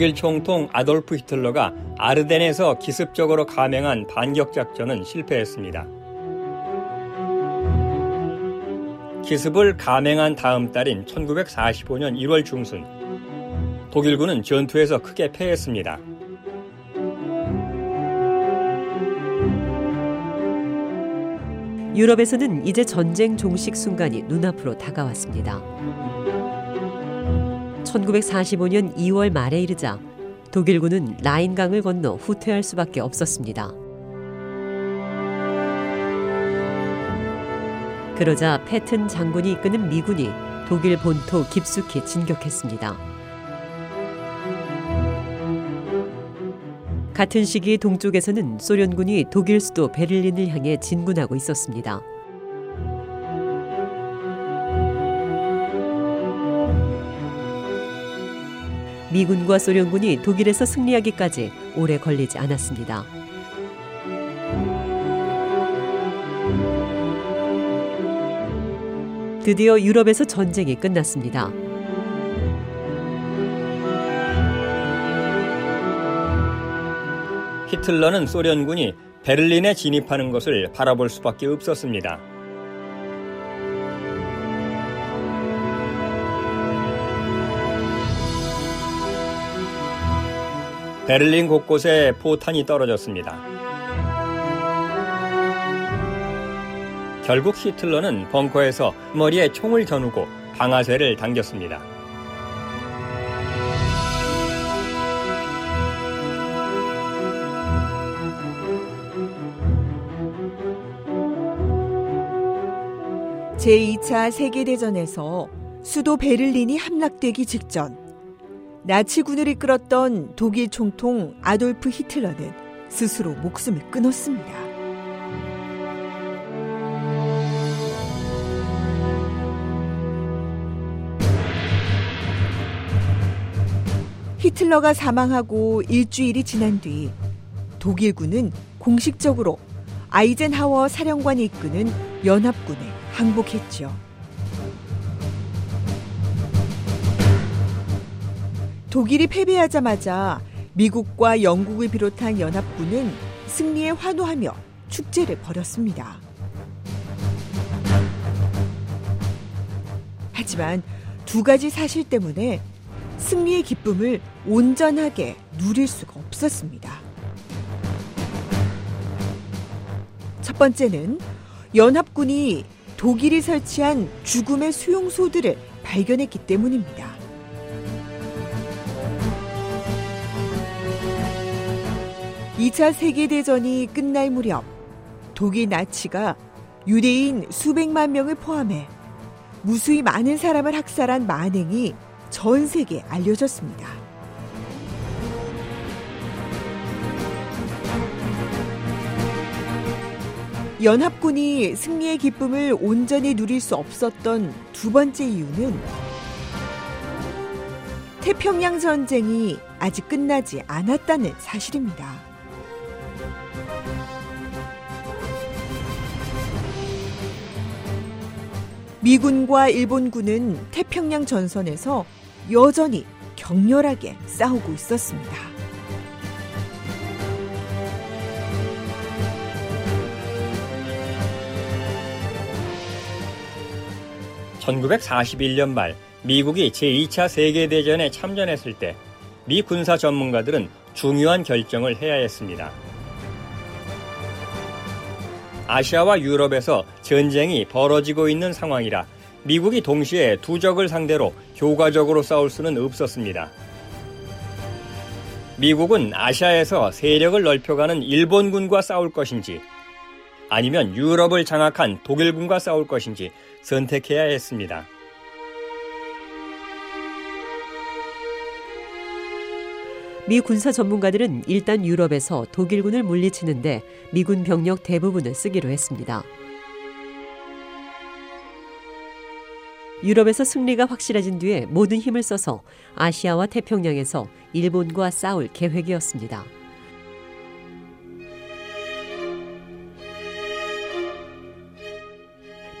독일 총통 아돌프 히틀러가 아르덴에서 기습적으로 감행한 반격 작전은 실패했습니다. 기습을 감행한 다음 달인 1945년 1월 중순 독일군은 전투에서 크게 패했습니다. 유럽에서는 이제 전쟁 종식 순간이 눈앞으로 다가왔습니다. 1945년 2월 말에 이르자 독일군은 라인강을 건너 후퇴할 수밖에 없었습니다. 그러자 패튼 장군이 이끄는 미군이 독일 본토 깊숙이 진격했습니다. 같은 시기 동쪽에서는 소련군이 독일 수도 베를린을 향해 진군하고 있었습니다. 미군과 소련군이 독일에서 승리하기까지 오래 걸리지 않았습니다. 드디어 유럽에서 전쟁이 끝났습니다. 히틀러는 소련군이 베를린에 진입하는 것을 바라볼 수밖에 없었습니다. 베를린 곳곳에 포탄이 떨어졌습니다. 결국 히틀러는 벙커에서 머리에 총을 겨누고 방아쇠를 당겼습니다. 제2차 세계대전에서 수도 베를린이 함락되기 직전 나치군을 이끌었던 독일 총통 아돌프 히틀러는 스스로 목숨을 끊었습니다. 히틀러가 사망하고 일주일이 지난 뒤 독일군은 공식적으로 아이젠하워 사령관이 이끄는 연합군에 항복했죠. 독일이 패배하자마자 미국과 영국을 비롯한 연합군은 승리에 환호하며 축제를 벌였습니다. 하지만 두 가지 사실 때문에 승리의 기쁨을 온전하게 누릴 수가 없었습니다. 첫 번째는 연합군이 독일이 설치한 죽음의 수용소들을 발견했기 때문입니다. (2차) 세계대전이 끝날 무렵 독일 나치가 유대인 수백만 명을 포함해 무수히 많은 사람을 학살한 만행이 전 세계에 알려졌습니다. 연합군이 승리의 기쁨을 온전히 누릴 수 없었던 두 번째 이유는 태평양 전쟁이 아직 끝나지 않았다는 사실입니다. 미군과 일본군은 태평양 전선에서 여전히 격렬하게 싸우고 있었습니다. (1941년) 말 미국이 제2차 세계대전에 참전했을 때 미 군사 전문가들은 중요한 결정을 해야 했습니다. 아시아와 유럽에서 전쟁이 벌어지고 있는 상황이라 미국이 동시에 두 적을 상대로 효과적으로 싸울 수는 없었습니다. 미국은 아시아에서 세력을 넓혀가는 일본군과 싸울 것인지 아니면 유럽을 장악한 독일군과 싸울 것인지 선택해야 했습니다. 미 군사 전문가들은 일단 유럽에서 독일군을 물리치는데 미군 병력 대부분을 쓰기로 했습니다. 유럽에서 승리가 확실해진 뒤에 모든 힘을 써서 아시아와 태평양에서 일본과 싸울 계획이었습니다.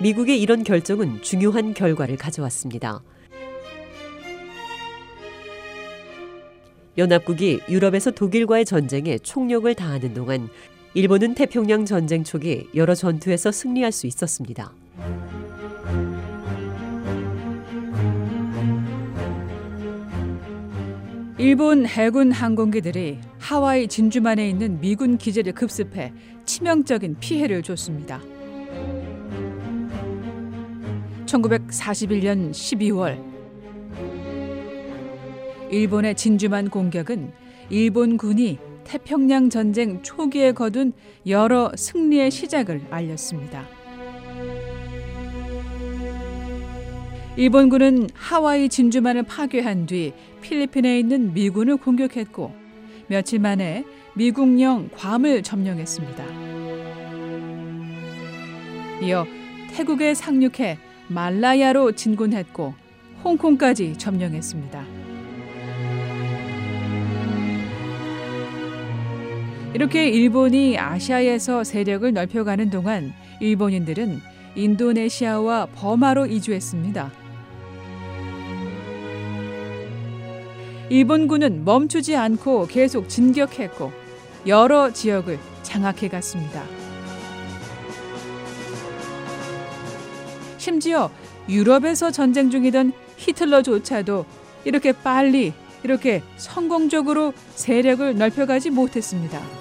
미국의 이런 결정은 중요한 결과를 가져왔습니다. 연합국이 유럽에서 독일과의 전쟁에 총력을 다하는 동안 일본은 태평양 전쟁 초기 여러 전투에서 승리할 수 있었습니다. 일본 해군 항공기들이 하와이 진주만에 있는 미군 기지를 급습해 치명적인 피해를 줬습니다. 1941년 12월 일본의 진주만 공격은 일본군이 태평양 전쟁 초기에 거둔 여러 승리의 시작을 알렸습니다. 일본군은 하와이 진주만을 파괴한 뒤 필리핀에 있는 미군을 공격했고 며칠 만에 미국령 괌을 점령했습니다. 이어 태국에 상륙해 말라야로 진군했고 홍콩까지 점령했습니다. 이렇게 일본이 아시아에서 세력을 넓혀가는 동안 일본인들은 인도네시아와 버마로 이주했습니다. 일본군은 멈추지 않고 계속 진격했고 여러 지역을 장악해 갔습니다. 심지어 유럽에서 전쟁 중이던 히틀러조차도 이렇게 빨리 이렇게 성공적으로 세력을 넓혀가지 못했습니다.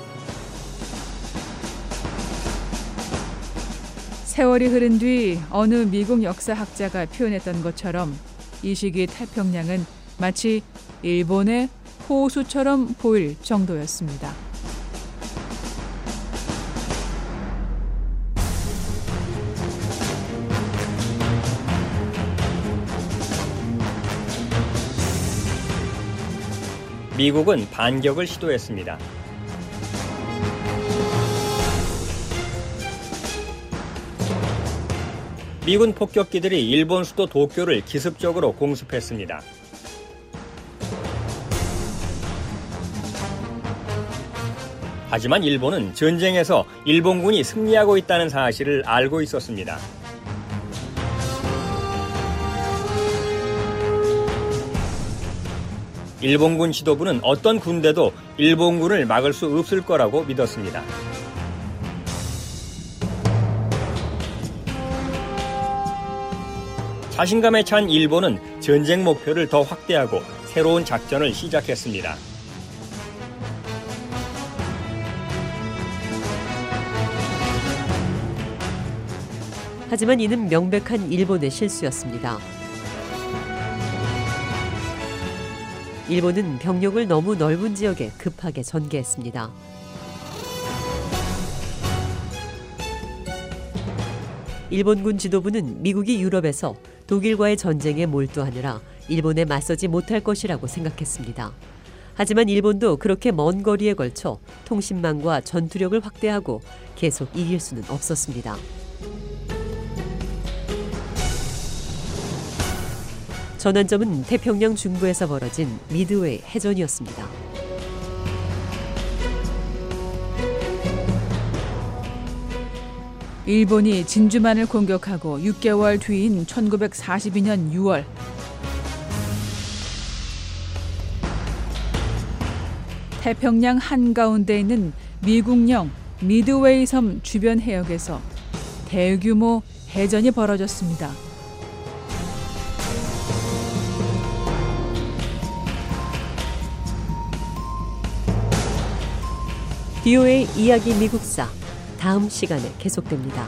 세월이 흐른 뒤 어느 미국 역사학자가 표현했던 것처럼 이 시기 태평양은 마치 일본의 호수처럼 보일 정도였습니다. 미국은 반격을 시도했습니다. 미군 폭격기들이 일본 수도 도쿄를 기습적으로 공습했습니다. 하지만 일본은 전쟁에서 일본군이 승리하고 있다는 사실을 알고 있었습니다. 일본군 지도부는 어떤 군대도 일본군을 막을 수 없을 거라고 믿었습니다. 자신감에 찬 일본은 전쟁 목표를 더 확대하고 새로운 작전을 시작했습니다. 하지만 이는 명백한 일본의 실수였습니다. 일본은 병력을 너무 넓은 지역에 급하게 전개했습니다. 일본군 지도부는 미국이 유럽에서 독일과의 전쟁에 몰두하느라 일본에 맞서지 못할 것이라고 생각했습니다. 하지만 일본도 그렇게 먼 거리에 걸쳐 통신망과 전투력을 확대하고 계속 이길 수는 없었습니다. 전환점은 태평양 중부에서 벌어진 미드웨이 해전이었습니다. 일본이 진주만을 공격하고 6개월 뒤인 1942년 6월 태평양 한가운데 있는 미국령 미드웨이 섬 주변 해역에서 대규모 해전이 벌어졌습니다. 비오의 이야기 미국사 다음 시간에 계속됩니다.